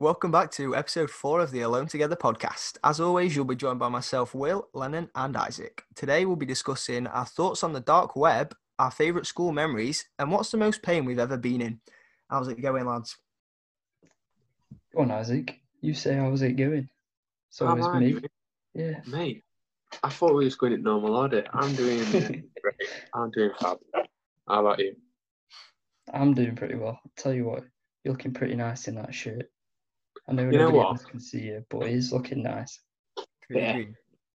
Welcome back to episode four of the Alone Together podcast. As always, you'll be joined by myself, Will, Lennon, and Isaac. Today, we'll be discussing our thoughts on the dark web, our favourite school memories, and what's the most pain we've ever been in. How's it going, lads? Go on, Isaac. You say how's it going? So How it's me. doing? Yeah. Mate, I thought we was going in normal order. I'm doing great. I'm doing fab. How about you? I'm doing pretty well. I'll tell you what, you're looking pretty nice in that shirt. I know You know what? else can see you, but he's looking nice. Yeah.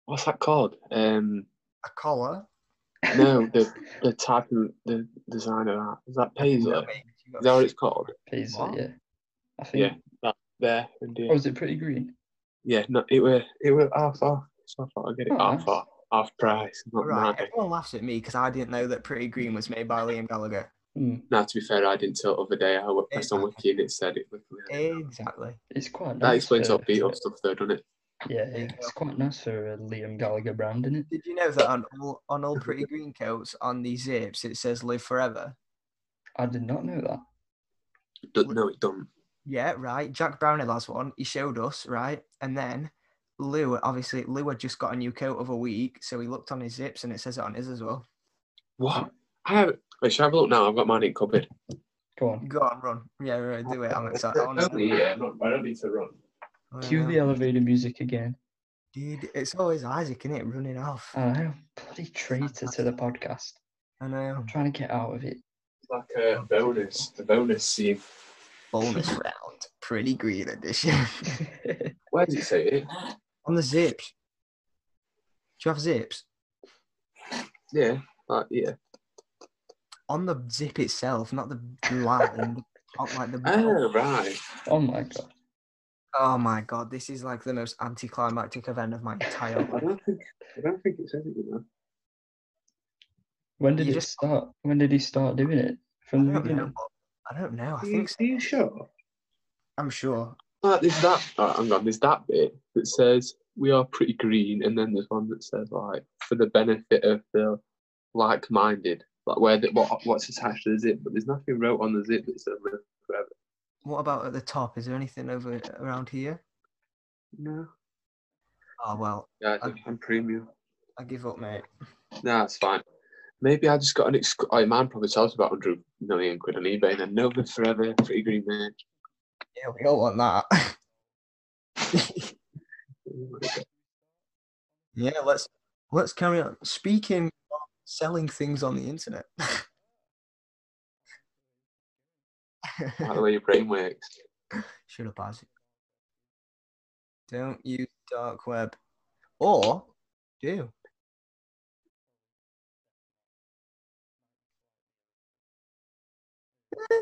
What's that called? Um, A collar? no, the the type of the design of that is that Paisley. No, Is mate, you got that what it's called? Paisley, What? yeah. I think. Yeah, that there. And Oh, is it pretty green? yeah. No, it were it were half off. So I thought I'd get it Oh, half nice. off, half price. Not Right, mad. everyone laughs at me because I didn't know that Pretty Green was made by Liam Gallagher. Hmm. Now, to be fair, I didn't till the other day. I wa- pressed on Wiki and it said it. luckily. Exactly. It's quite nice. That explains for- all beat up stuff, though, doesn't it? Yeah, There you yeah. It's quite nice for a Liam Gallagher brand, isn't it? Did you know that on all, on all Pretty Green coats on these zips it says "Live Forever"? I did not know that. Don't, no, it don't. Yeah, right. Jack Brownhill has one. He showed us, right? And then Lou, obviously, Lou had just got a new coat of a week, so he looked on his zips and it says it on his as well. What? I have. Wait, shall I have a look now? I've got mine in cupboard. Go on. Go on, run. Yeah, right, do it. I'm excited. I wanna- yeah, I don't need to run. Cue know. the elevator music again. Dude, it's always Isaac, isn't it? Running off. I know. Bloody traitor to the podcast. I know. I'm trying to get out of it. It's like a bonus, a bonus scene. Bonus round. Pretty green edition. Where does it say it? on the zips. Do you have zips? Yeah, like, yeah. On the zip itself, not the line. Not like the Oh, right. oh my god. Oh my god, this is like the most anticlimactic event of my entire I don't think, I don't think it says it, you know. When did You it just- start? When did he start doing it? I From the don't know. I don't know. I Are you, think so. are you sure? I'm sure. Like, there's that. Oh, hang on. There's that bit that says we are pretty green, and then there's one that says like for the benefit of the like-minded, like where the, what what's attached to the zip, but there's nothing wrote on the zip that says live forever. What about at the top? Is there anything over around here? No. Oh well, Yeah, I- I'm premium. I give up, mate. No, it's fine. Maybe I just got an ex- oh, man probably sells about 100 million quid on eBay and then no live forever, pretty green man. Yeah, we all want that. Oh yeah, let's let's carry on. Speaking selling things on the internet. Like the way your brain works. Shut up, Isaac. Don't use dark web. Or do. Eh.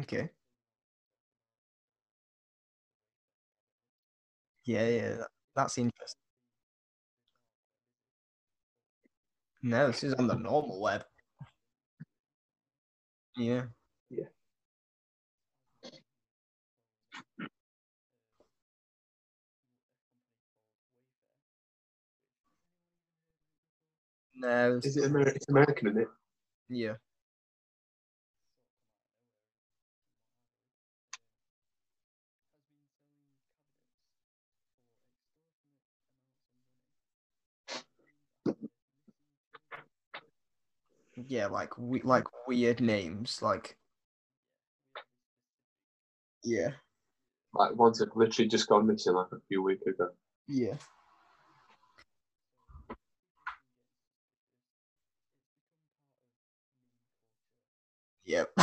Okay. Yeah, yeah, that- that's interesting. No, this is on the normal web. Yeah. Yeah. No, Is it American? It's American, isn't it? yeah. Yeah, like we like weird names, like yeah, Like ones that literally just gone missing like a few weeks ago. yeah. Yep.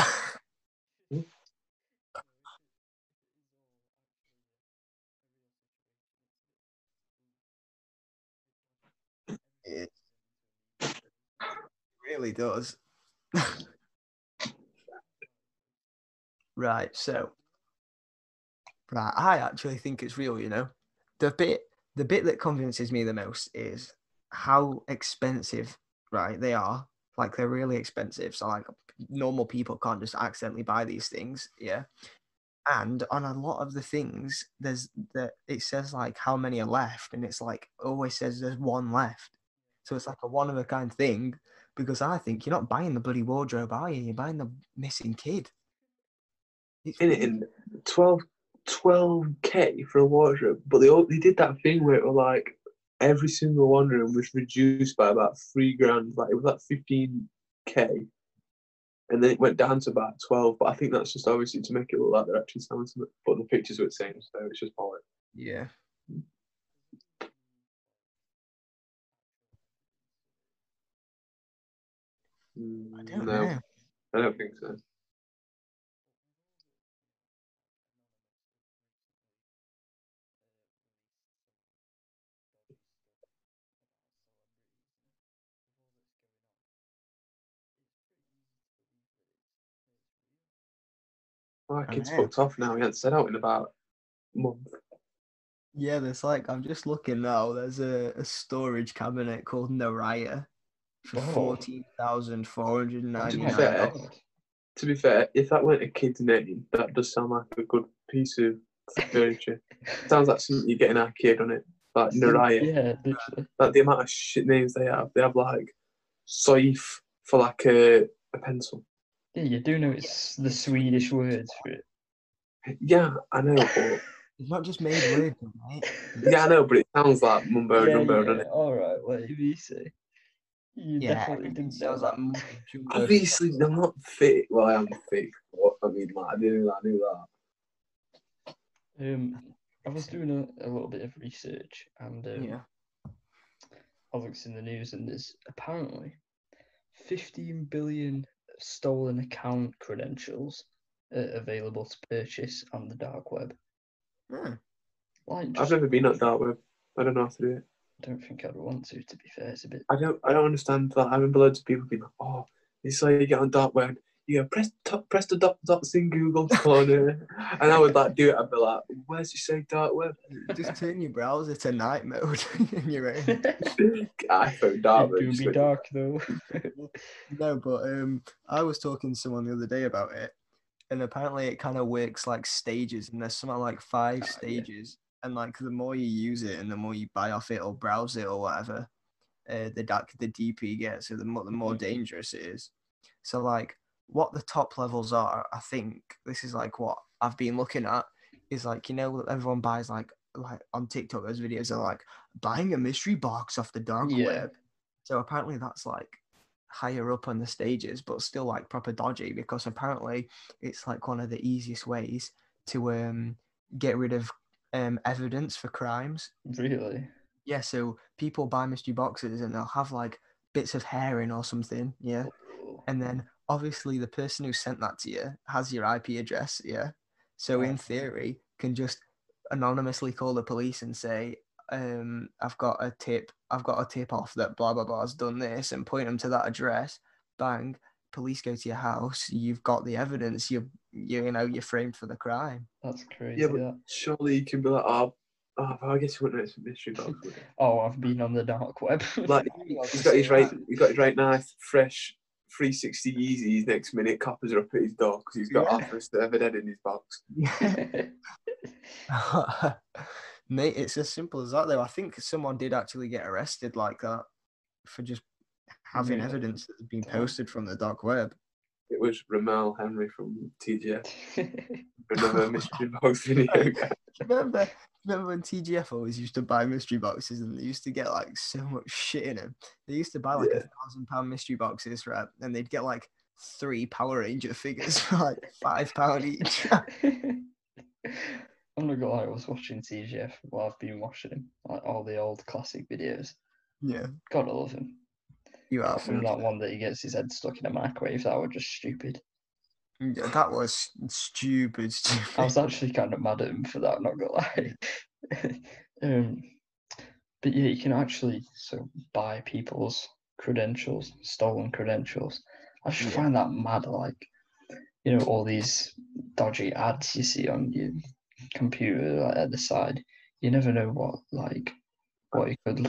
it really does. right, so right, I actually think it's real, you know. The bit the bit that convinces me the most is how expensive, right, they are. Like they're really expensive. So like normal people can't just accidentally buy these things, yeah. And on a lot of the things, there's that it says like how many are left, and it's like always says there's one left. So it's like a one of a kind thing because I think you're not buying the bloody wardrobe, are you? You're buying the missing kid. It's in it in 12 12k for a wardrobe, but they all, they did that thing where it was like every single wardrobe was reduced by about three grand, like it was like 15k, and then it went down to about 12. But I think that's just obviously to make it look like they're actually selling something. But the pictures were the same, so it's just bollocks. Yeah. I don't no, know. I don't think so. My kid's fucked off now. He hasn't set out in about a month. Yeah, there's like I'm just looking now. There's a, a storage cabinet called Naraya for Oh. fourteen thousand four hundred ninety To be fair, To be fair, if that weren't a kid's name, that does sound like a good piece of furniture. Sounds like something you get in arcade on it. Like Naraya. Yeah, literally. Like the amount of shit names they have. They have like Soif for like a, a pencil. Yeah, you do know it's the Swedish words for it. Yeah, I know, but It's not just made weird, mate. yeah, I know, but it sounds like mumbo yeah, jumbo, yeah. doesn't it? All right, whatever you say. You Yeah, definitely everything didn't know that. like. Obviously, I'm not fit. Well, I am thick, but I mean, like, I knew that, I knew that. Um, I was doing a, a little bit of research and um, Yeah. I looked in the news and there's apparently 15 billion stolen account credentials uh, available to purchase on the dark web. Hmm. Like, I've never been on dark web. I don't know how to do it. Don't think I'd want to. To be fair, it's a bit. I don't I don't understand that. I remember loads of people being like, oh, this is how you get on dark web. You go press top, press the dot dots in Google corner. and I would like do it, I'd be like, where's you say dark web? Just turn your browser to night mode in your own. iPhone dark it web. do be went- dark though. No, but um, I was talking to someone the other day about it, and apparently it kind of works like stages, and there's something like five stages. yeah. And like the more you use it, and the more you buy off it or browse it or whatever, uh, the dark the deeper you get, so the more the more Mhm. dangerous it is. So like what the top levels are, I think this is like what I've been looking at is like you know everyone buys like like on TikTok those videos are like buying a mystery box off the dark Yeah. web. So apparently that's like higher up on the stages, but still like proper dodgy because apparently it's like one of the easiest ways to um get rid of um evidence for crimes. really? Yeah, so people buy mystery boxes and they'll have like bits of hair in or something, yeah. Oh, And then obviously the person who sent that to you has your IP address, yeah. So in theory, can just anonymously call the police and say, um, I've got a tip, I've got a tip off that blah blah blah has done this and point them to that address. Bang, police go to your house, you've got the evidence, you you, you know, you're framed for the crime. That's crazy. Yeah, but that. surely you can be like, oh, oh I guess you wouldn't know it's a mystery box. Oh, I've been on the dark web. Like, he's got his right, he's got his right nice, fresh 360 Yeezys. Next minute, coppers are up at his door because he's got Yeah. half a server dead in his box. Mate, it's as simple as that though. I think someone did actually get arrested like that for just having Really? evidence that's been posted from the dark web. It was Romell Henry from TGF. Another mystery box video. remember, remember when TGF always used to buy mystery boxes and they used to get like so much shit in them. They used to buy like a thousand pound mystery boxes, right? And they'd get like three Power Ranger figures for like five pound each. I'm not gonna lie, I was watching TGF while I've been watching like all the old classic videos. yeah, Gotta love him. You are. From that one that he gets his head stuck in a microwave, that was just stupid. Yeah, that was stupid, stupid. I was actually kind of mad at him for that, not gonna lie. um, but yeah, you can actually so buy people's credentials, stolen credentials. I just Yeah. find that mad. Like, you know, all these dodgy ads you see on your computer like, at the side. You never know what like what it could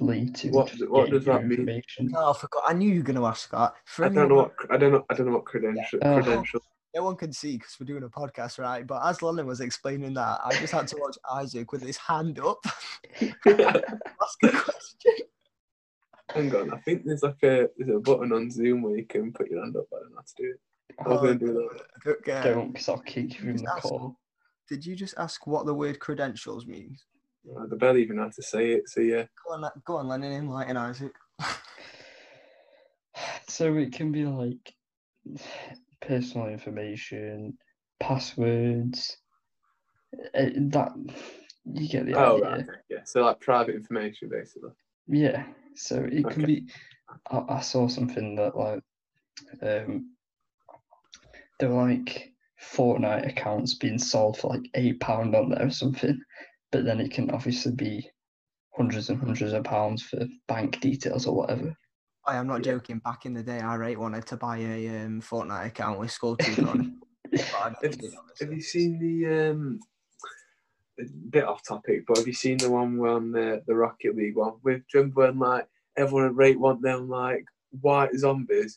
l- What- what does that mean? information. Oh, I forgot. I knew you were going to ask that. For I don't know what I don't know I don't know what credential Uh, credential. no one can see because we're doing a podcast, right? But as Lennon was explaining that, I just had to watch Isaac with his hand up ask a question. Hang on, I think there's like a there's a button on Zoom where you can put your hand up. I don't know how to do it. I was Oh, gonna do that. Don't get- Don't, because I'll kick you in the call. Did you just ask what the word credentials means? I barely even have to say it. So yeah, Go on, go on, Lennon, enlighten Isaac. So it can be like personal information, passwords. uh, That you get the oh idea. right, okay. yeah. So like private information basically. Yeah, so it can Okay. be. I, I saw something that like, um, there were like Fortnite accounts being sold for like eight pound on there or something, but then it can obviously be hundreds and hundreds of pounds for bank details or whatever. I am not Yeah. joking. Back in the day, I rate wanted to buy a um, Fortnite account with Skull Trooper on it. but I never Have, did, have you seen the um? A bit off topic, but have you seen the one on the the Rocket League one with do you remember when like everyone at rate want them like white Zombas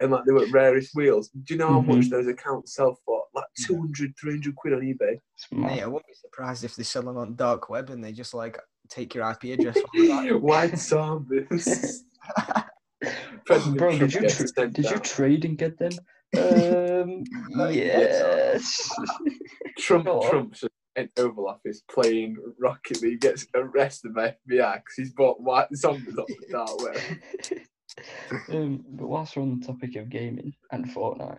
and like they were rarest wheels? Do you know how much Mhm. those accounts sell for? Like 200, 300 quid on eBay. It's mad. Mate, I wouldn't be surprised if they sell them on dark web and they just like take your IP address. off the back. White Zombas. Oh, bro, did you tra- did you trade and get them? Um, yes. Trump Go. Trump's in Oval Office playing Rocket League gets arrested by FBI because he's bought white Zombas off the dark web. um, but whilst we're on the topic of gaming and Fortnite,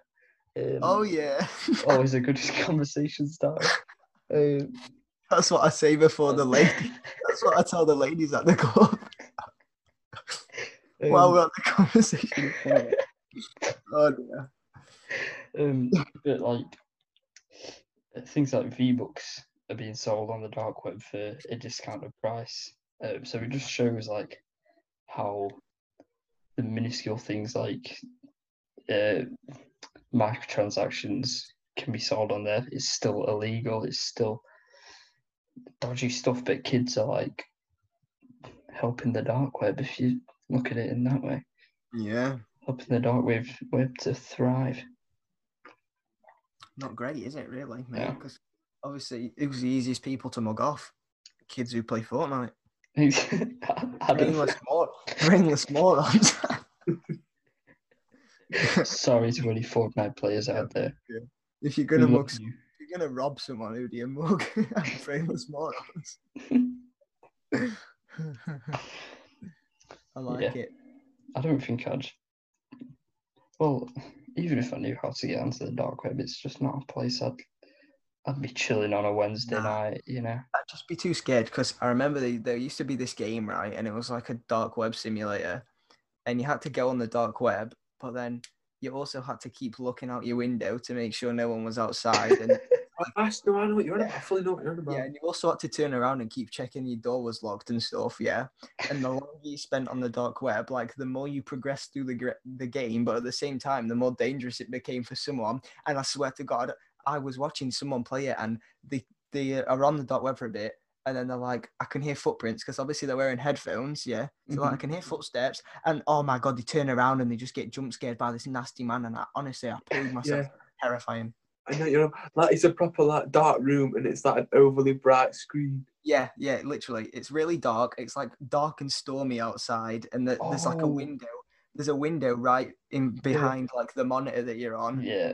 um, oh yeah, always a good conversation starter. Um, that's what I say before the lady. That's what I tell the ladies at the club while um, we're at the conversation. oh dear. um, but like things like V-Bucks are being sold on the dark web for a discounted price. Um, so it just shows like how the minuscule things like uh, microtransactions can be sold on there. It's still illegal. It's still dodgy stuff, but kids are like helping the dark web if you look at it in that way. Yeah, Helping the dark web web to thrive. not great, is it? Really? Yeah. Because obviously, it was the easiest people to mug off. Kids who play Fortnite. Brainless, mor- brainless morons. Sorry to any Fortnite players out there. if you're gonna mug, you. if you're gonna rob someone, who do you mug? brainless morons. I like Yeah. it. I don't think I'd. Well, even if I knew how to get onto the dark web, it's just not a place I'd. I'd be chilling on a Wednesday Nah. night, you know. I'd just be too scared because I remember they, there used to be this game, right? And it was like a dark web simulator. And you had to go on the dark web, but then you also had to keep looking out your window to make sure no one was outside. And I, know, I know what you're on about. I fully know what you're on about. yeah, and you also had to turn around and keep checking your door was locked and stuff. Yeah. And the longer you spent on the dark web, like the more you progressed through the the game, but at the same time, the more dangerous it became for someone. And I swear to God, I was watching someone play it, and they they uh, are on the dark web for a bit, and then they're like, I can hear footprints because obviously they're wearing headphones, yeah. So like, I mm-hmm. can hear footsteps, and oh my God, they turn around and they just get jump scared by this nasty man, and I, honestly, I pooed myself. Yeah. Terrifying. I know you're like it's a proper like dark room and it's like an overly bright screen. Yeah, yeah, literally. It's really dark. It's like dark and stormy outside, and the, there's like a Oh. window. There's a window right in behind like the monitor that you're on. Yeah.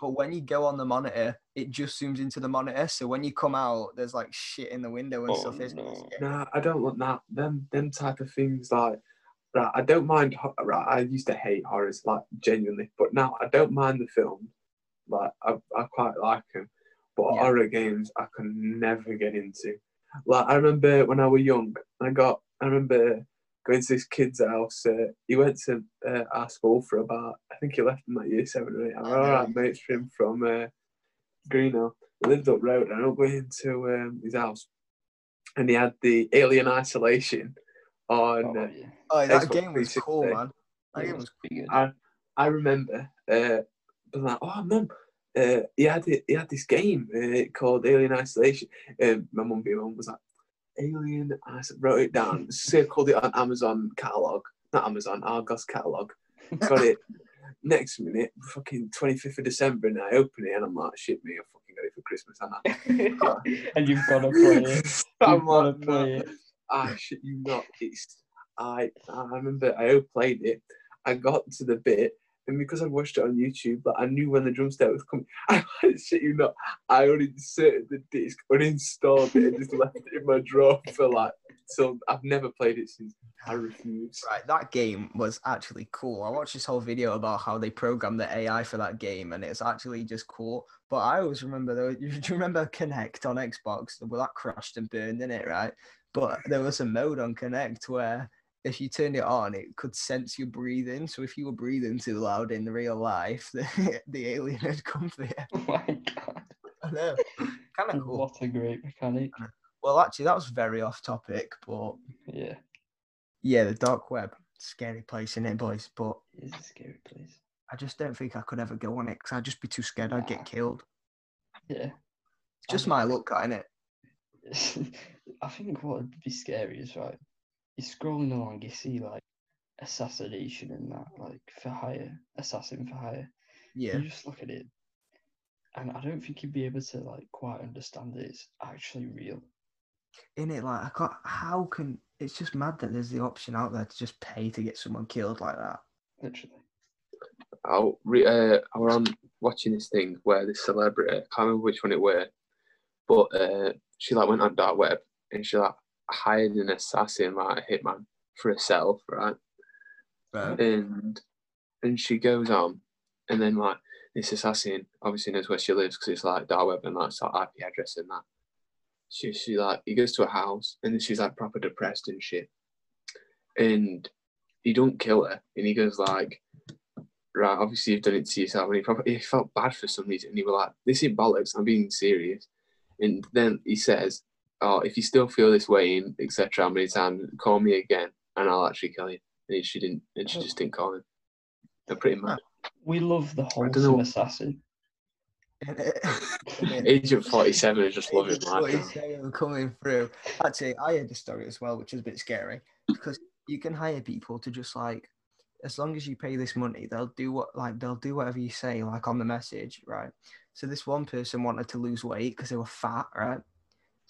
But when you go on the monitor, it just zooms into the monitor. So when you come out, there's like shit in the window and Oh, stuff. It's no. Nah, I don't want that. Them them type of things like right. I don't mind. Right, I used to hate horrors like genuinely, but now I don't mind the film. Like I, I quite like them, but Yeah. horror games I can never get into. Like I remember when I was young, I got. I remember going to this kid's house. Uh, he went to uh, our school for about. I think he left in like year seven or eight. I'm I all know. right mates for him from uh, Greenock. He lived up road, and I went into um, his house, and he had the Alien Isolation on. Oh, uh, yeah. Oh, that Xbox game was cool, man. That game was was pretty good. I I remember uh, being like, "Oh, mum, uh, he had it, he had this game uh, called Alien Isolation." Um, my mum, being mum, was like, "Alien," I wrote it down, circled it on Amazon catalog, not Amazon, Argos catalog, got it. Next minute, fucking 25th of December, and I open it and I'm like, shit me, I fucking got it for Christmas, haven't I? and you've got to play it. I'm You've got to like, play it. I shit you not. It's I I remember I played it. I got to the bit And because I watched it on YouTube, like I knew when the drum set was coming. I shit you not, I only uninserted the disc, uninstalled it, and just left it in my drawer for like. So I've never played it since. I refuse. Right, that game was actually cool. I watched this whole video about how they programmed the AI for that game, and it's actually just cool. But I always remember though, do you remember Kinect on Xbox? Well, that crashed and burned in it, right? But there was a mode on Kinect where if you turned it on, it could sense your breathing. So if you were breathing too loud in real life, the, the alien had come for you. Oh my god. I know. Kind of cool. What a great mechanic. Well, actually, that was very off topic, but Yeah. yeah, the dark web, scary place in it, boys. But It is a scary place. I just don't think I could ever go on it because I'd just be too scared I'd get killed. Yeah. It's just my look, ain't it? I think what would be scary is right. You're scrolling along, you see like assassination and that, like for hire, assassin for hire. Yeah. You just look at it, and I don't think you'd be able to like quite understand that it's actually real. In it, like I can't. How can? It's just mad that there's the option out there to just pay to get someone killed like that. Literally. I re- uh, I were on watching this thing where this celebrity, I can't remember which one it were, but uh, she like went on dark web and she like hired an assassin, like a hitman, for herself, right? Right. And and she goes on, and then like this assassin obviously knows where she lives because it's like dark web and like of IP address and that. She she like he goes to a house and then she's like proper depressed and shit, and he don't kill her and he goes like right, obviously you've done it to yourself. And he, probably, he felt bad for some reason. And he was like, this is bollocks. I'm being serious. And then he says, oh, if you still feel this way in etc. how many times, call me again and I'll actually kill you. And she didn't, and she just didn't call him. They're pretty ah, mad. We love the don't wholesome assassin. Agent 47 is just loving What life. he's saying coming through. Actually, I heard the story as well, which is a bit scary because you can hire people to just like, as long as you pay this money, they'll do what like they'll do whatever you say, like on the message, right? So this one person wanted to lose weight because they were fat, right?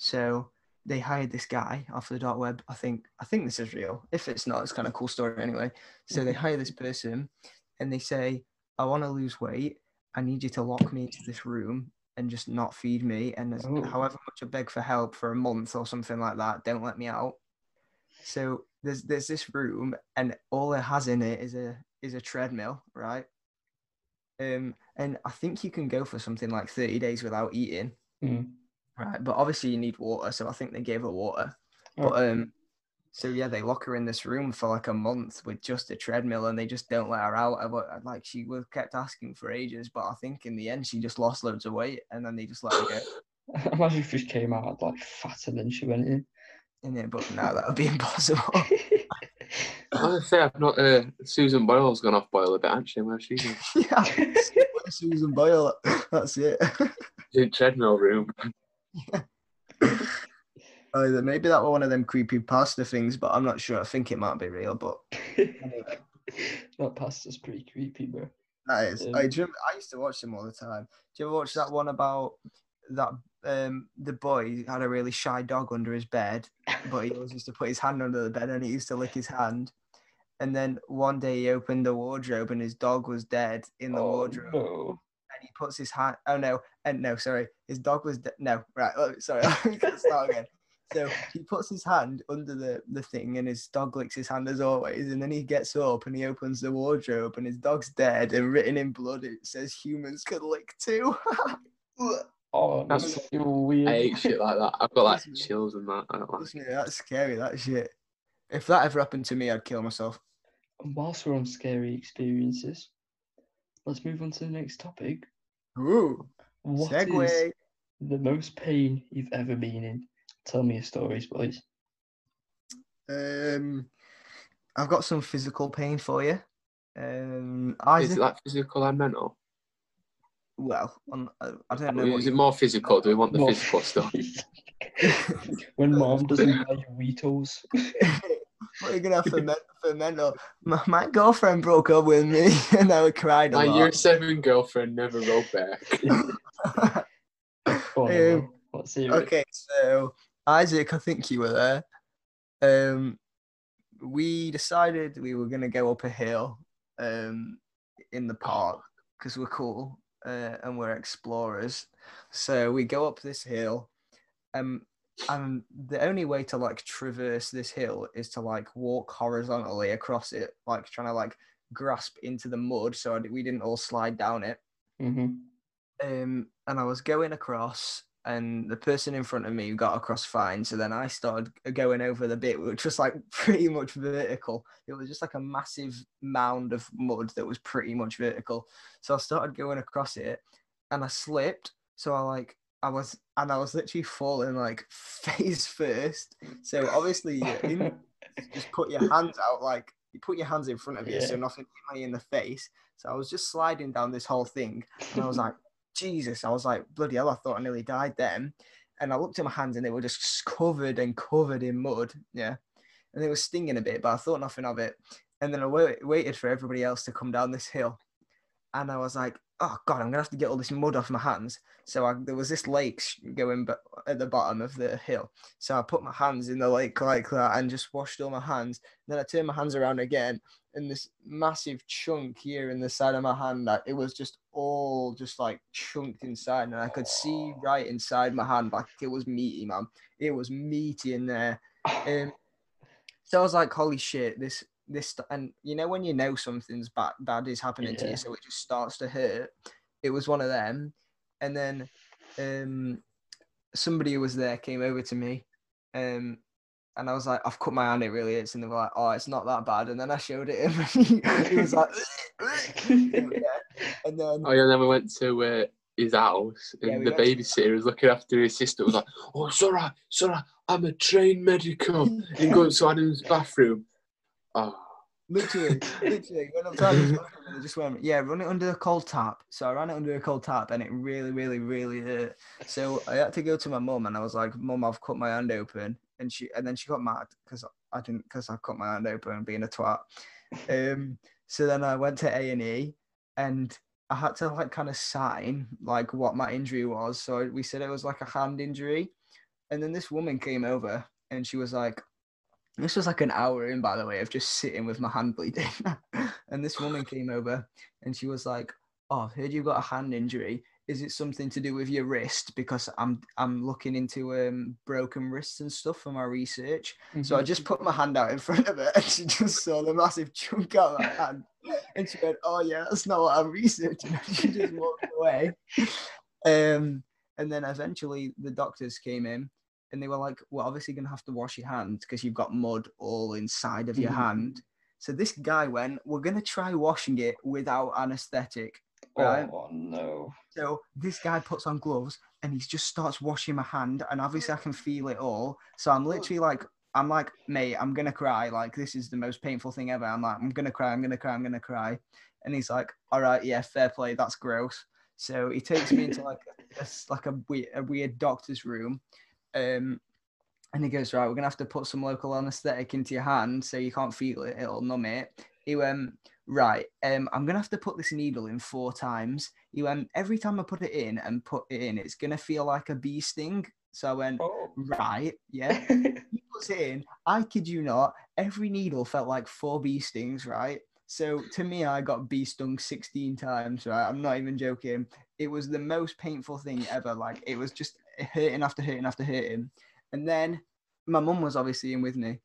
So they hired this guy off the dark web. I think I think this is real. If it's not, it's kind of cool story anyway. So they hire this person, and they say, "I want to lose weight. I need you to lock me into this room and just not feed me. And as, Oh. however much I beg for help for a month or something like that, don't let me out." So there's there's this room, and all it has in it is a is a treadmill, right? Um, and I think you can go for something like 30 days without eating. Mm. Right, but obviously you need water, so I think they gave her water. Oh. But um, so yeah, they lock her in this room for like a month with just a treadmill, and they just don't let her out. But like she was kept asking for ages, but I think in the end she just lost loads of weight, and then they just let her go Imagine if she came out like fatter than she went in. in it. But no, that would be impossible. I was say I've not. Uh, Susan Boyle's gone off boil a bit, actually. Where she's in yeah, Susan Boyle. That's it. the treadmill room. Either maybe that were one of them creepy pasta things, but I'm not sure. I think it might be real, but that pasta's pretty creepy, bro. That is. Um, I, remember- I used to watch them all the time. Do you ever watch that one about that um the boy had a really shy dog under his bed, but he always used to put his hand under the bed and he used to lick his hand. And then one day he opened the wardrobe and his dog was dead in the Oh, wardrobe. No. And he puts his hand. Oh no! And no, sorry, his dog was de- no. Right, oh, sorry. Let me start again. So he puts his hand under the, the thing and his dog licks his hand as always. And then he gets up and he opens the wardrobe and his dog's dead and written in blood it says humans could lick too. Oh, That's- that's so weird. I hate shit like that. I've got like chills and that. I don't like Trust me, that's scary, that shit. If that ever happened to me, I'd kill myself. And whilst we're on scary experiences, let's move on to the next topic. Ooh, What is segue. the most pain you've ever been in? Tell me your stories, boys. Um, I've got some physical pain for you. Um, Is Isaac, it like physical and mental? well, on, uh, I don't know. Is What it more physical? Do we want the More- physical stuff? when mom doesn't buy you Weetos. what are you gonna have for, men, for mental? My, my girlfriend broke up with me, and I cried a My lot. year seven girlfriend never wrote back. Um, Emma, Let's hear it. Okay, so Isaac, I think you were there. Um, we decided we were gonna go up a hill. Um, in the park because we're cool uh, and we're explorers. So we go up this hill, um, and the only way to like traverse this hill is to like walk horizontally across it, like trying to like grasp into the mud so we didn't all slide down it. hmm Um, and I was going across, and the person in front of me got across fine. So then I started going over the bit which was like pretty much vertical. It was just like a massive mound of mud that was pretty much vertical. So I started going across it, and I slipped. So I like I was and I was literally falling like face first. So obviously you in, just put your hands out like you put your hands in front of you so nothing hit me in the face. So I was just sliding down this whole thing, and I was like, Jesus! I was like, bloody hell! I thought I nearly died then. And I looked at my hands, and they were just covered and covered in mud. Yeah, and it was stinging a bit, but I thought nothing of it. And then I waited for everybody else to come down this hill, and I was like, oh god, I'm gonna have to get all this mud off my hands. So I, there was this lake going at the bottom of the hill. So I put my hands in the lake like that and just washed all my hands. Then I turned my hands around again, and this massive chunk here in the side of my hand, it was just all just like chunked inside, and I could see right inside my hand, like it was meaty, man. It was meaty in there. Um, so I was like, holy shit, this this and you know when you know something's bad bad is happening to you, so it just starts to hurt. It was one of them, and then um somebody who was there came over to me, um. And I was like, I've cut my hand, it really is. And they were like, oh, it's not that bad. And then I showed it him. And he, was like, yeah. And then Oh yeah, and then we went to uh, his house, and Yeah, we the went to- babysitter was looking after his sister. Was like, "Oh, it's all right, it's all right. I'm a trained medical." And go to Adam's bathroom. Oh, Literally, literally, when I'm to they just went, yeah, run it under a cold tap. So I ran it under a cold tap and it really, really, really hurt. So I had to go to my mum and I was like, Mum, I've cut my hand open. And she and then she got mad because I didn't because I cut my hand open being a twat. Um so then I went to A and E and I had to like kind of sign like what my injury was. So we said it was like a hand injury. And then this woman came over and she was like, this was like an hour in, by the way, of just sitting with my hand bleeding. and this woman came over and she was like, Oh, I've heard you've got a hand injury. Is it something to do with your wrist? Because I'm I'm looking into um broken wrists and stuff for my research. So I just put my hand out in front of her and she just saw the massive chunk out of my hand. And she went, Oh yeah, that's not what I'm researching. And she just walked away. Um and then eventually the doctors came in and they were like, "We're obviously gonna have to wash your hands because you've got mud all inside of your Mhm. hand." So this guy went, "We're gonna try washing it without anaesthetic." right? Oh no. So this guy puts on gloves and he just starts washing my hand, and obviously I can feel it all. So I'm literally like, I'm like, mate, I'm gonna cry. Like this is the most painful thing ever. I'm like, I'm gonna cry. I'm gonna cry. I'm gonna cry. And he's like, all right, yeah, fair play. That's gross. So he takes me into like a, like a weird, a weird doctor's room, um, and he goes, right, we're gonna have to put some local anaesthetic into your hand so you can't feel it. It'll numb it. He went, right, um, I'm gonna have to put this needle in four times. He went, every time I put it in and put it in, it's gonna feel like a bee sting. So I went, Oh. right, yeah. He puts it in. I kid you not, every needle felt like four bee stings, right? So to me, I got bee stung 16 times, right? I'm not even joking. It was the most painful thing ever. Like it was just hurting after hurting after hurting. And then my mum was obviously in with me.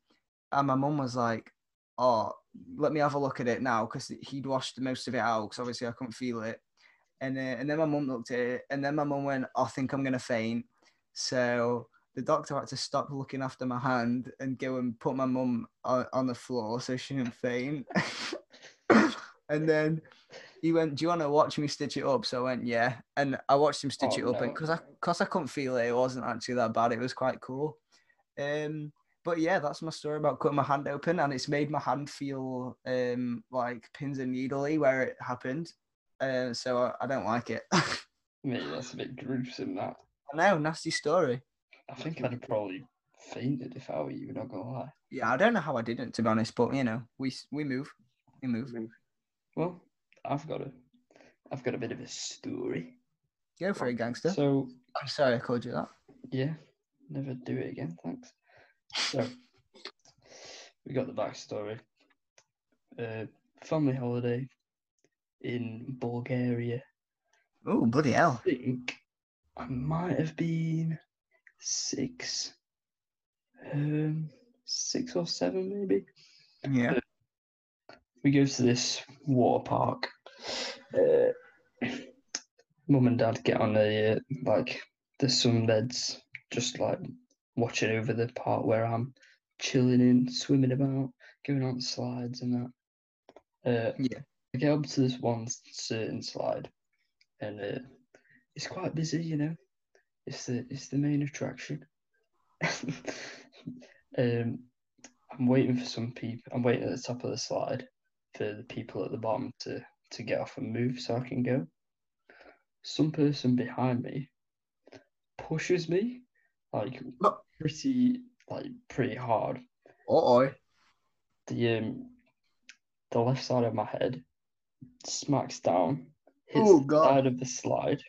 And my mum was like, Oh, let me have a look at it now because he'd washed most of it out because obviously I couldn't feel it. And, uh, and then my mum looked at it and then my mum went, I think I'm to faint. So the doctor had to stop looking after my hand and go and put my mum on, on the floor so she didn't faint. and then he went, "Do you want to watch me stitch it up?" So I went, "Yeah." And I watched him stitch Oh, it up, and because I because I couldn't feel it, it wasn't actually that bad. It was quite cool. Um, but yeah, that's my story about cutting my hand open, and it's made my hand feel um like pins and needly where it happened. Uh, so I, I don't like it. Mate, that's a bit gruesome. That I know, nasty story. I think I'd have probably fainted if I were you. Not gonna lie. Yeah, I don't know how I didn't, to be honest, but you know, we we move, we move. Well, I've got a, I've got a bit of a story. Go for it, gangster. So I'm sorry I called you that. yeah, never do it again. Thanks. So we got the backstory. Uh, family holiday. in Bulgaria. Oh, bloody hell. I think I might have been six, um, six or seven maybe. Yeah. We go to this water park. Uh, Mum and Dad get on a uh, like the sunbeds, just like watching over the part where I'm chilling in, swimming about, going on slides and that. Uh, Yeah. I get up to this one certain slide, and uh, it's quite busy, you know. It's the it's the main attraction. um, I'm waiting for some people. I'm waiting at the top of the slide for the people at the bottom to to get off and move so I can go. Some person behind me pushes me like Oh. pretty like pretty hard. Oh, The um the left side of my head smacks down, hits Oh, the side of the slide.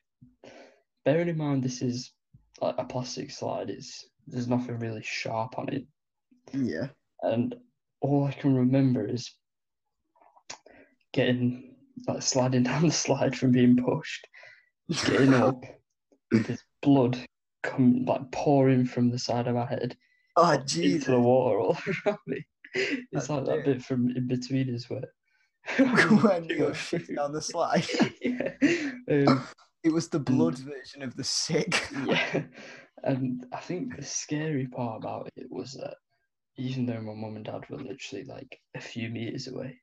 Bearing in mind this is like a plastic slide, it's there's nothing really sharp on it. yeah. and all I can remember is getting like sliding down the slide from being pushed, getting up, there's blood coming like pouring from the side of my head Oh, into the water all around me. It's That's like that bit from in between is where when you got shit down the slide. yeah. Um, It was the blood version of the sick. yeah. And I think the scary part about it was that even though my mum and dad were literally like a few meters away,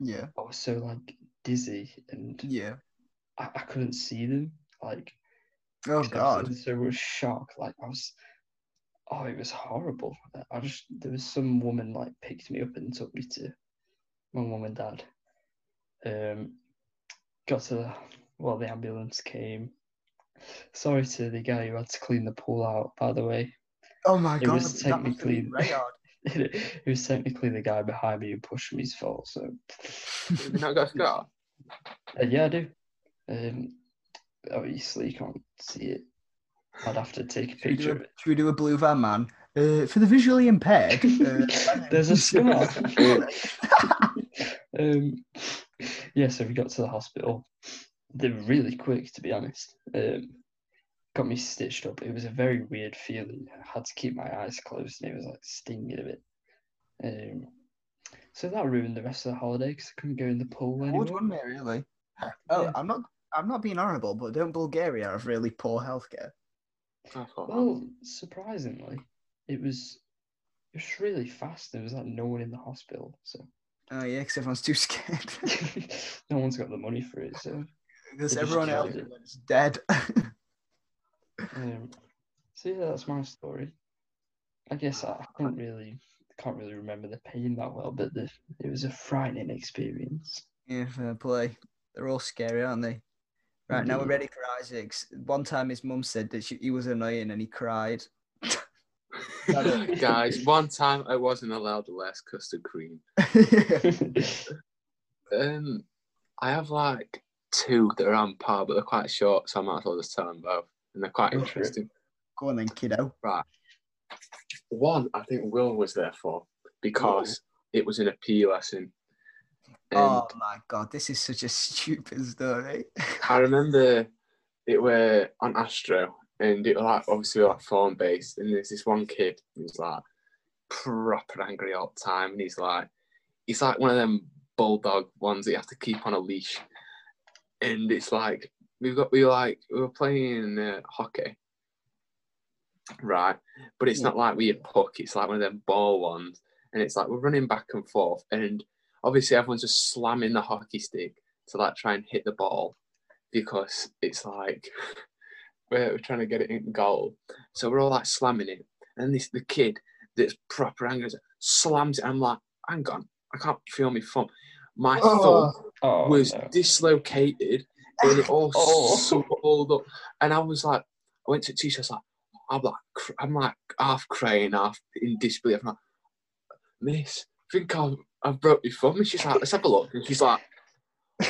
Yeah. I was so like dizzy and Yeah. I, I couldn't see them. Like, Oh, was God. so much shock. Like, I was, oh, it was horrible. I just, there was some woman like picked me up and took me to my mum and dad. Um, got to the, well, the ambulance came. Sorry to the guy who had to clean the pool out, by the way. Oh, my god, It was that must have been technically- it was technically the guy behind me who pushed me's fault. So, not got a scar? Uh, yeah, I do. Um, obviously, you can't see it. I'd have to take a Should we, do picture of it. should we do a blue van man? Uh, for the visually impaired. Uh, There's a scar. um, yeah, so we got to the hospital. They were really quick, to be honest. Um, got me stitched up. It was a very weird feeling. I had to keep my eyes closed, and it was like stinging a bit. Um, so that ruined the rest of the holiday because I couldn't go in the pool Would, anymore. wouldn't it, really? Oh, Yeah. I'm not. I'm not being horrible, but don't Bulgaria have really poor healthcare? I Well, surprisingly, it was it was really fast. There was like no one in the hospital, so Oh yeah, because everyone's too scared. no one's got the money for it. So, Because everyone else killed it. is dead. um, so yeah, that's my story. I guess I, I can't really can't really remember the pain that well, but the, it was a frightening experience. yeah, fair play. They're all scary, aren't they? Right now we're ready for Isaac's. One time his mum said that she, he was annoying and he cried. Guys, one time I wasn't allowed to less custard cream. Um, I have like two that are on par, but they're quite short, so I might as well just tell them both, and they're quite Go interesting. Go on then, kiddo. One, I think Will was there for because it was in a PE lesson. And Oh my god, this is such a stupid story. I remember it were on Astro, and it was like obviously like phone based, and there's this one kid who's like proper angry all the time, and he's like, he's like one of them bulldog ones that you have to keep on a leash, and it's like we've got we like we were playing uh, hockey, right? But it's Yeah. not like we had puck; it's like one of them ball ones, and it's like we're running back and forth, and obviously everyone's just slamming the hockey stick to like try and hit the ball because it's like we're, we're trying to get it in goal. So we're all like slamming it, and this the kid that's proper angry slams it. I'm like, hang on, I can't feel my thumb. My Oh. thumb Oh, was no. dislocated and it all Oh. swelled up. And I was like, I went to the teacher. I was like, I'm like, I'm like half crying, half in disbelief. I'm like, Miss, I think I've, I've broke my thumb. And she's like, let's have a look. And she's like,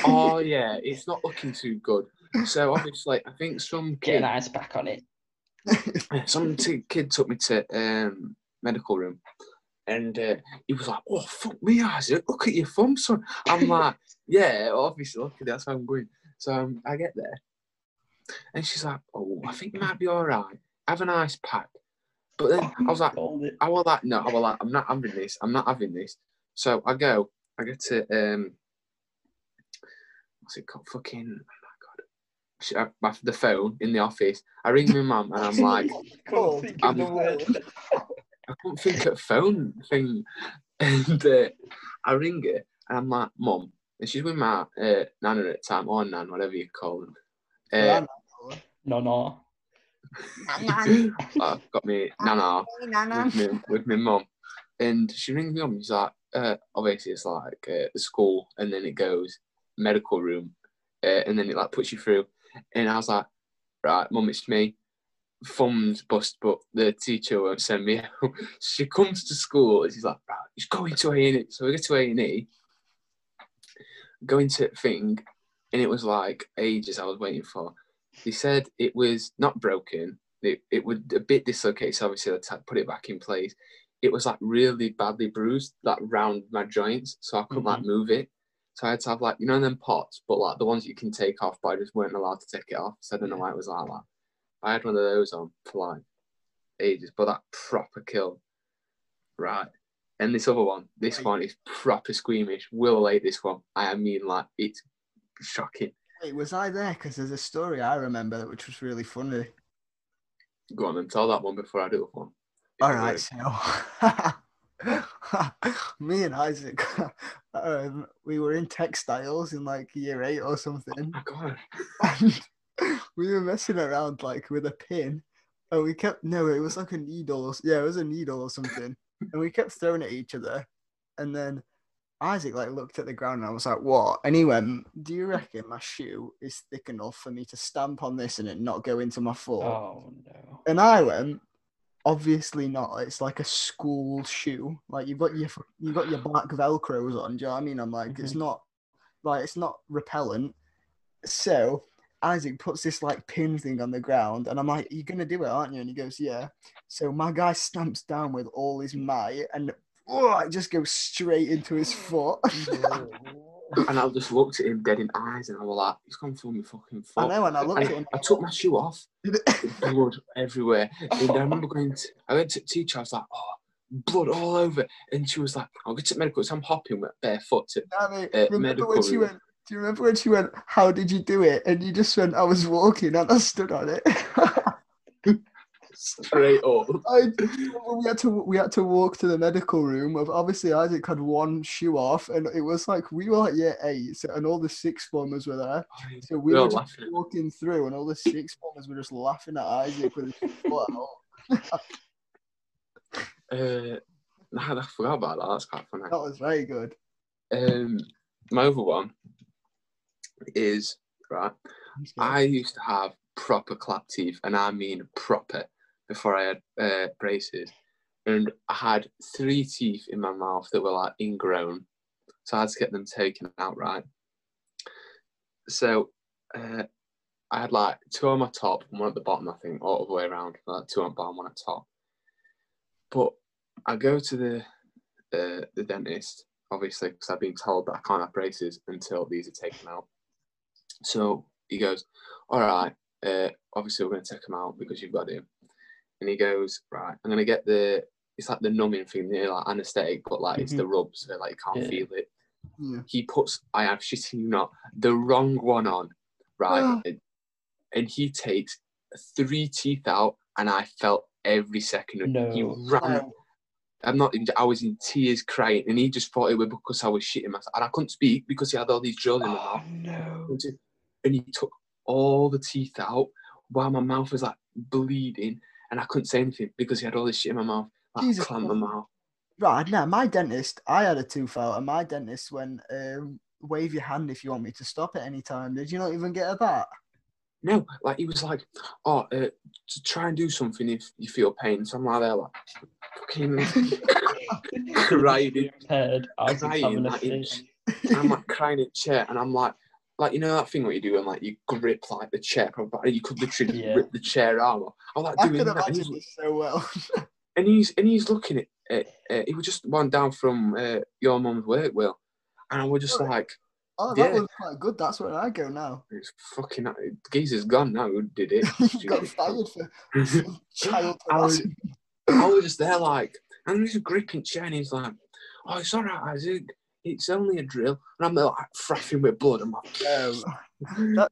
Oh yeah, it's not looking too good. So obviously, I think some get kid, an ice pack on it. some t- kid took me to um medical room, and uh, he was like, "Oh fuck me, Isaac! Look at your thumb, son." I'm like, Yeah, obviously, look, that's how I'm going. So um, I get there, and she's like, "Oh, I think you might be all right. Have an ice pack." But then I was like, Called. I was like, no, I was like, I'm not having this. I'm not having this. So I go, I get to um, what's it called? Fucking, oh my god, Sh- uh, my, the phone in the office. I ring my mum and I'm like, Couldn't think of the I'm- word. I couldn't think of phone thing, and uh, I ring her and I'm like, mum, and she's with my uh, nana at the time or nan, whatever you call them. Uh, No, no. I've got me nana. with me with my mum, and she rings me up. and She's like, uh, obviously it's like uh, the school, and then it goes medical room, uh, and then it like puts you through. And I was like, right, mum, it's me. Thumbs bust, but the teacher won't send me out. she comes to school and she's like, right, just going to A and E. So we get to A and E, go into thing, and it was like ages I was waiting for. They said it was not broken. It, it was a bit dislocated, so obviously I had to put it back in place. It was like really badly bruised, like round my joints, so I couldn't like mm-hmm. move it. So I had to have like you know them pots, but like the ones you can take off, but I just weren't allowed to take it off. So I don't know why it was like that. I had one of those on for like ages, but that proper kill, right? And this other one, this one is proper squeamish. Will hate this one. I mean, like it's shocking. Wait, was I there? Because there's a story I remember which was really funny. Go on and tell that one before I do the one. All right, so me and Isaac, um, we were in textiles in like year eight or something, Oh and we were messing around like with a pin, and we kept no, it was like a needle, or, yeah, it was a needle or something, and we kept throwing at each other, and then Isaac like looked at the ground and I was like, "What?" And he went, "Do you reckon my shoe is thick enough for me to stamp on this and it not go into my foot?" Oh no. And I went, obviously not. It's like a school shoe. Like you've got your you've got your black velcros on. Do you know what I mean? I'm like, it's mm-hmm. not like it's not repellent. So Isaac puts this like pin thing on the ground, and I'm like, "You're gonna do it, aren't you?" And he goes, "Yeah." So my guy stamps down with all his might, and oh, it just goes straight into his foot. And I just looked at him dead in the eyes and I was like, he's gone through my fucking foot." I know, and I looked at him. I took my shoe off, blood everywhere. And I remember going to, I went to the teacher, I was like, oh, blood all over. And she was like, I'll get to medical. So I'm hopping with barefoot to, Danny, uh, remember when she room. went? Do you remember when she went? How did you do it? And you just went, "I was walking and I stood on it." Straight up. I we had to we had to walk to the medical room. Of obviously Isaac had one shoe off, and it was like we were like year eight, and all the six formers were there. So we We were were just walking through, and all the six formers were just laughing at Isaac with his foot out. Uh, nah, I forgot about that. That's quite funny. That was very good. Um, my other one is, right, I used to have proper clap teeth, and I mean proper, before I had uh, braces. And I had three teeth in my mouth that were like ingrown. So I had to get them taken out, right? So uh, I had like two on my top and one at the bottom, I think, all the way around. Like two on bottom, one at top. But I go to the uh, the dentist, obviously, because I've been told that I can't have braces until these are taken out. So he goes, All right, uh, obviously, we're going to take them out because you've got to. And he goes, Right, I'm going to get the, it's like the numbing thing, you know, like anesthetic, but like it's the mm-hmm. rub, so like you can't Yeah. feel it. Yeah. He puts, I have shitting you not, the wrong one on, right? And, and he takes three teeth out, and I felt every second. of it. He No. ran I'm not. even- I was in tears, crying, and he just thought it was because I was shitting myself, and I couldn't speak because he had all these drills in my Oh mouth. no. And he took all the teeth out while my mouth was like bleeding, and I couldn't say anything because he had all this shit in my mouth, like Jesus clamp my mouth. Right now, my dentist, I had a tooth out, and my dentist went, um, "Wave your hand if you want me to stop at any time." Did you not even get a that? No, like he was like, "Oh, uh, to try and do something if you feel pain." So I'm like there, like fucking crying, Head. I crying like, in, I'm like crying in chair, and I'm like, like you know that thing what you do, and like you grip like the chair, probably you could literally Yeah. rip the chair out. I was like doing that, and he's, so well. and he's and he's looking at, uh, uh, he was just one down from uh, your mum's work, Will, and I was just like, Oh, that Yeah. was quite good. That's where I go now. It's fucking. Geezer's gone now. Who did it? got fired for child I was-. I was just there like, and he's gripping chair, and he's like, "Oh, it's all right, Isaac. It's only a drill." And I'm there, like frothing with blood. I'm like, Um,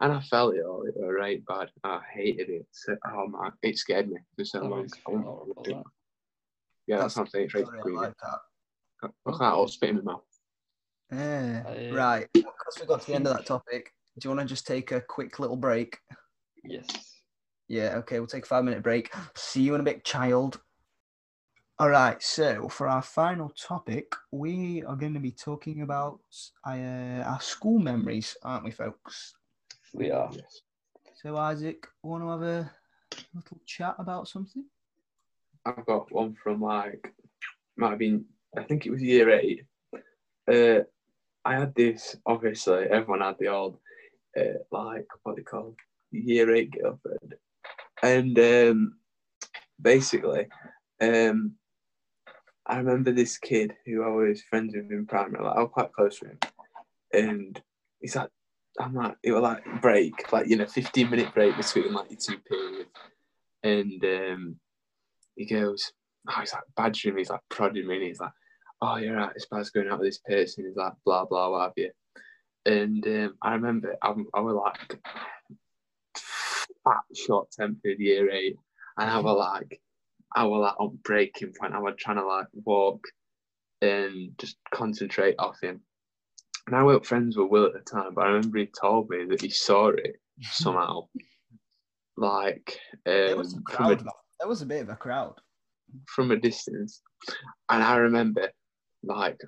and I felt it all. It was right bad. I hated it. So, oh man, it scared me for so long. was quite that. Yeah, that's what I'm saying. It's right I like that. Look at that all spit in my mouth. Yeah. I- Right. Because we got to the end of that topic, do you want to just take a quick little break? Yes. Yeah, okay, we'll take a five minute break. See you in a bit, child. All right, so for our final topic, we are going to be talking about uh, our school memories, aren't we, folks? We are. Yes. So, Isaac, want to have a little chat about something? I've got one from like might have been I think it was year eight. Uh, I had this obviously everyone had the old uh, like what they call year eight girlfriend, and um, basically um, I remember this kid who I was friends with in primary. Like I was quite close to him, and he's like. I'm like, it was like break, like you know, 15 minute break between like your two periods, and um, he goes, oh, he's like badgering me, he's like prodding me, and he's like, oh, you're right, it's bad going out with this person. He's like, blah, blah, what have you. And um, I remember I, I was like fat, short tempered year eight, and I was like, I was like on breaking point. I was trying to like walk and just concentrate off him. And I weren't friends with Will at the time, but I remember he told me that he saw it somehow. Like There was a um, from a crowd. There was a bit of a crowd. from a distance. And I remember, like,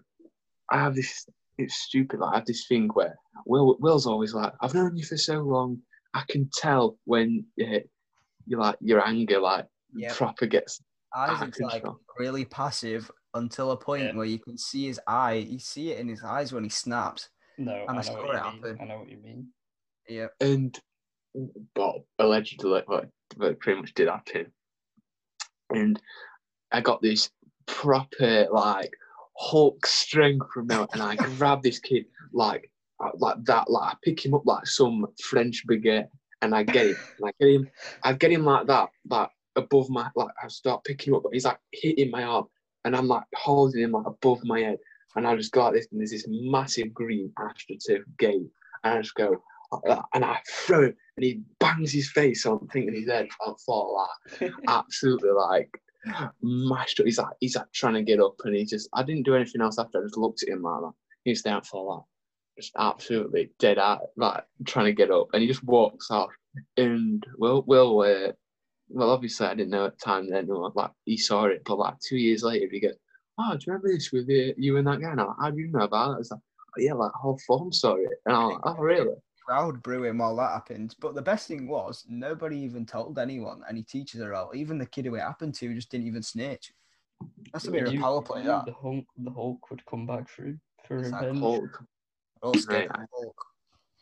I have this, it's stupid, like, I have this thing where Will, Will's always like, I've known you for so long, I can tell when uh, you like, your anger, like, Yeah. proper gets, Isaac's like tell. really passive until a point Yeah. where you can see his eye. You see it in his eyes when he snaps. No, And I I know what it you mean. happen. I know what you mean. Yeah. and, but allegedly, like, like, pretty much did happen. And I got this proper, like, Hulk strength from him, and I grab this kid, like, uh, like that, like, I pick him up like some French baguette, and I get him, and I get him, I get him like that, like above my, like I start picking him up, but he's like hitting my arm, and I'm like holding him like above my head, and I just go like this, and there's this massive green astroturf gate, and I just go, like that, and I throw him, and he bangs his face on thinking his head, I fall like absolutely like mashed up. He's like he's like trying to get up, and he just I didn't do anything else after. I just looked at him like that. He's down for that, just absolutely dead out, like trying to get up, and he just walks off. And Will Will uh, well obviously I didn't know at the time then like he saw it, but like two years later he goes, oh do you remember this with uh, you and that guy? And I'm like, how do you know about it? I was like, oh, yeah, like whole form saw it, and I'm like, oh really? Crowd brewing while that happened. But the best thing was nobody even told anyone. Any teachers are out. Even the kid who it happened to just didn't even snitch. That's a bit of a power play. you- That The Hulk, the Hulk would come back through for It's revenge. Hulk. all. Hulk.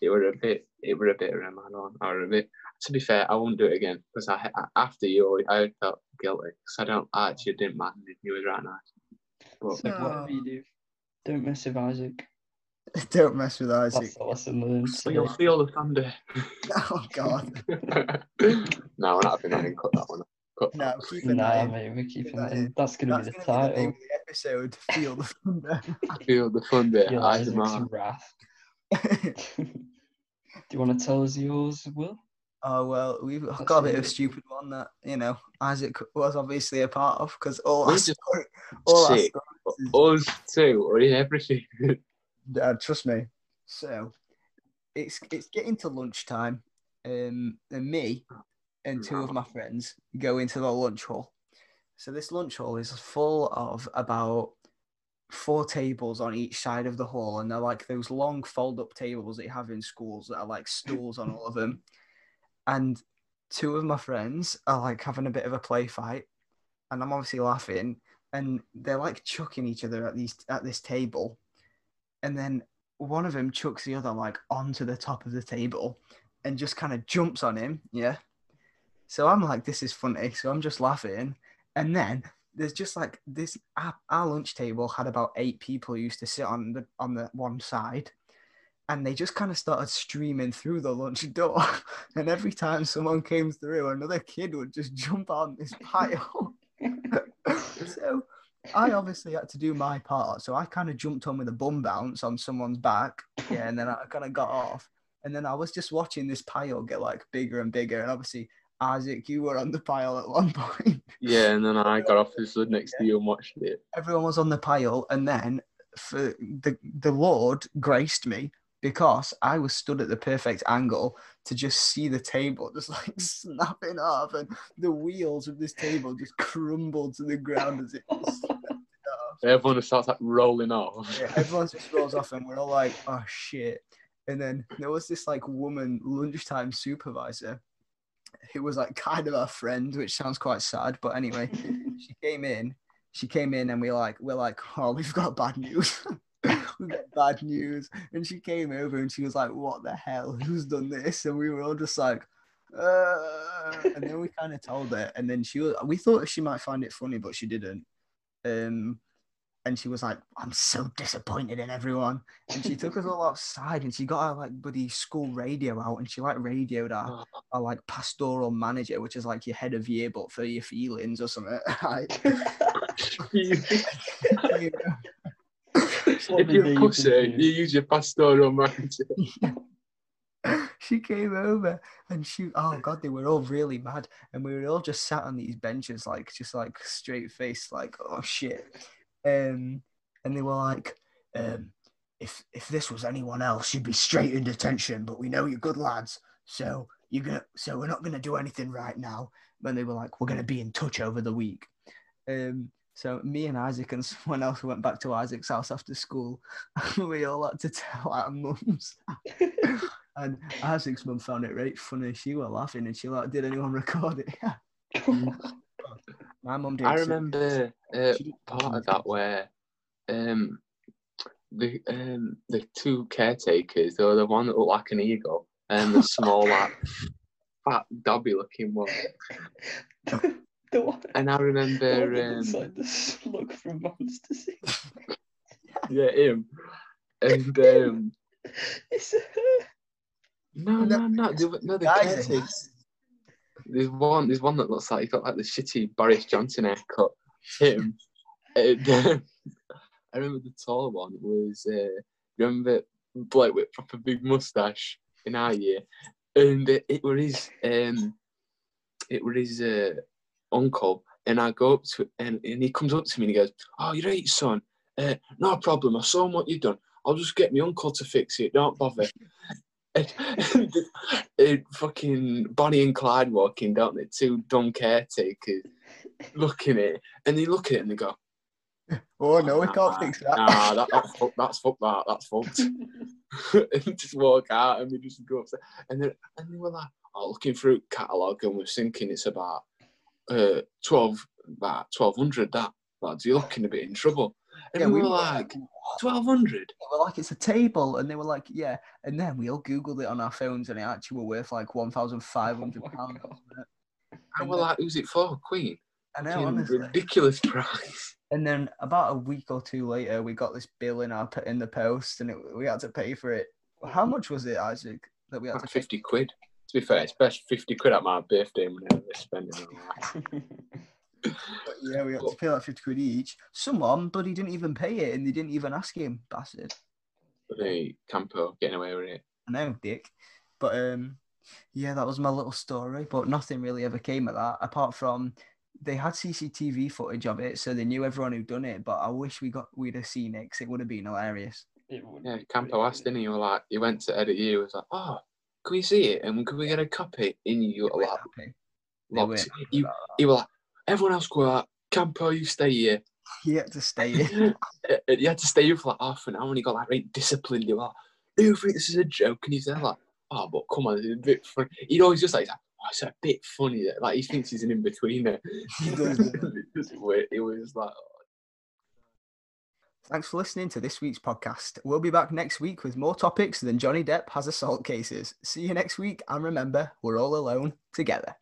It were a bit it were a bit of a man on or a bit to be fair I won't do it again because I after you I felt guilty because I don't I actually didn't mind it he was right nice but So whatever you do, don't mess with Isaac. Don't mess with Isaac. That's the lesson learned. feel, today. feel the thunder Oh God. no we're not having that in cut that one cut No, that. keeping Nah, that in. mate, we're keeping that that in. in. That's gonna That's be the gonna be the name title. of the episode. Feel the thunder. feel the thunder Feel Isaac's wrath. Do you want to tell us yours, Will? Oh well, we've Let's got a bit hear of a stupid one that you know Isaac was obviously a part of because all We our story, all our sick. stories, us too or in everything Dad, trust me. So it's it's getting to lunchtime, um, and me and two of my friends go into the lunch hall. So this lunch hall is full of about four tables on each side of the hall, and they're like those long fold-up tables that you have in schools that are like stools on all of them. And two of my friends are like having a bit of a play fight, and I'm obviously laughing, and they're like chucking each other at these at this table, and then one of them chucks the other like onto the top of the table, and just kind of jumps on him. Yeah. So I'm like, this is funny. So I'm just laughing, and then there's just like this. Our, our lunch table had about eight people who used to sit on the on the one side, and they just kind of started streaming through the lunch door. and every time someone came through, another kid would just jump on this pile. so I obviously had to do my part. So I kind of jumped on with a bum bounce on someone's back. Yeah, and then I kind of got off. And then I was just watching this pile get like bigger and bigger. And obviously, Isaac, you were on the pile at one point. Yeah, and then I got off and stood next to you and watched it. Everyone was on the pile. And then for the, the Lord graced me because I was stood at the perfect angle to just see the table just like snapping off, and the wheels of this table just crumbled to the ground as it. snapped off. Everyone just starts like rolling off. Yeah, everyone just rolls off, and we're all like, "Oh shit!" And then there was this like woman lunchtime supervisor who was like kind of our friend, which sounds quite sad, but anyway, she came in. She came in, and we like we're like, "Oh, we've got bad news." we got bad news. And she came over and she was like, What the hell? Who's done this? And we were all just like, uh, and then we kind of told her, and then she was, we thought she might find it funny, but she didn't. Um, and she was like, I'm so disappointed in everyone. And she took us all outside and she got our like buddy school radio out and she like radioed our, oh. our like pastoral manager, which is like your head of year, but for your feelings or something. Like, you know, if you're a pussy, you use your pastoral manager. she came over and she oh god they were all really mad and we were all just sat on these benches like just like straight face like oh shit um and they were like um if if this was anyone else you'd be straight in detention but we know you're good lads so you're gonna so we're not gonna do anything right now and they were like we're gonna be in touch over the week um so me and Isaac and someone else went back to Isaac's house after school. we all had to tell our mums. and Isaac's mum found it right funny. She was laughing and she like, did anyone record it? My mum did. I remember uh, part of that where um, the um, the two caretakers, or the one that looked like an eagle and the small, like fat, dobby looking one. the one, And I the one remember, that looks um, like the slug from Monsters. Inc. yeah, him. And um, It's her. no, No, no, no, the, no, the caretakers. There's one, there's one that looks like he's got like the shitty Boris Johnson haircut. Him. And, um, I remember the tall one was uh, remember Blake with proper big mustache in our year, and uh, it was his um, it were his uh, uncle, and I go up to and, and he comes up to me and he goes, "Oh, you're right, son. Uh, no problem. I saw what you've done. I'll just get my uncle to fix it. Don't bother." and, and, and fucking Bonnie and Clyde walking down the two dumb caretakers looking at it, and they look at it and they go, Oh no, we can't fix that. Nah, that, that's fucked. That's fucked. That that's fucked. and just walk out, and we just go upstairs, and then and they were like, oh, looking through catalogue, and we're thinking it's about uh twelve, about twelve hundred. That lads, you're looking a bit in trouble. And Yeah, we, we were like, twelve hundred. They were like, it's a table. And they were like, yeah. And then we all Googled it on our phones and it actually were worth like £1,500. Oh my pounds. God. And And we're like, who's it for, Queen? I know, honestly. ridiculous price. And then about a week or two later, we got this bill in our in the post, and it, we had to pay for it. How much was it, Isaac? That we had Like to pay? fifty quid. To be fair, it's best fifty quid at my birthday money I've ever spent in my life. But yeah, we had to pay like fifty quid each. Someone, but he didn't even pay it, and they didn't even ask him, bastard. The Campo getting away with it. I know, dick. But um, yeah, that was my little story. But nothing really ever came of that, apart from they had CCTV footage of it, so they knew everyone who'd done it. But I wish we got we'd have seen it, 'cause it would have been hilarious. It would Yeah, Campo asked, didn't he? You were like, he went to edit you. He was like, oh, can we see it? And can we get a copy? And you They were weren't like, happy. They locked. You, you were like, everyone else go out. Campo, you stay here. that. He had to stay here. You had to stay here for like half an hour and he got like right disciplined. You were like, do you think this is a joke? And he's there like, oh, but come on, it's a bit funny. He'd always just like, oh, it's a bit funny. That like, he thinks he's an in betweener. It. It was like, oh. Thanks for listening to this week's podcast. We'll be back next week with more topics than Johnny Depp has assault cases. See you next week, and remember, we're all alone together.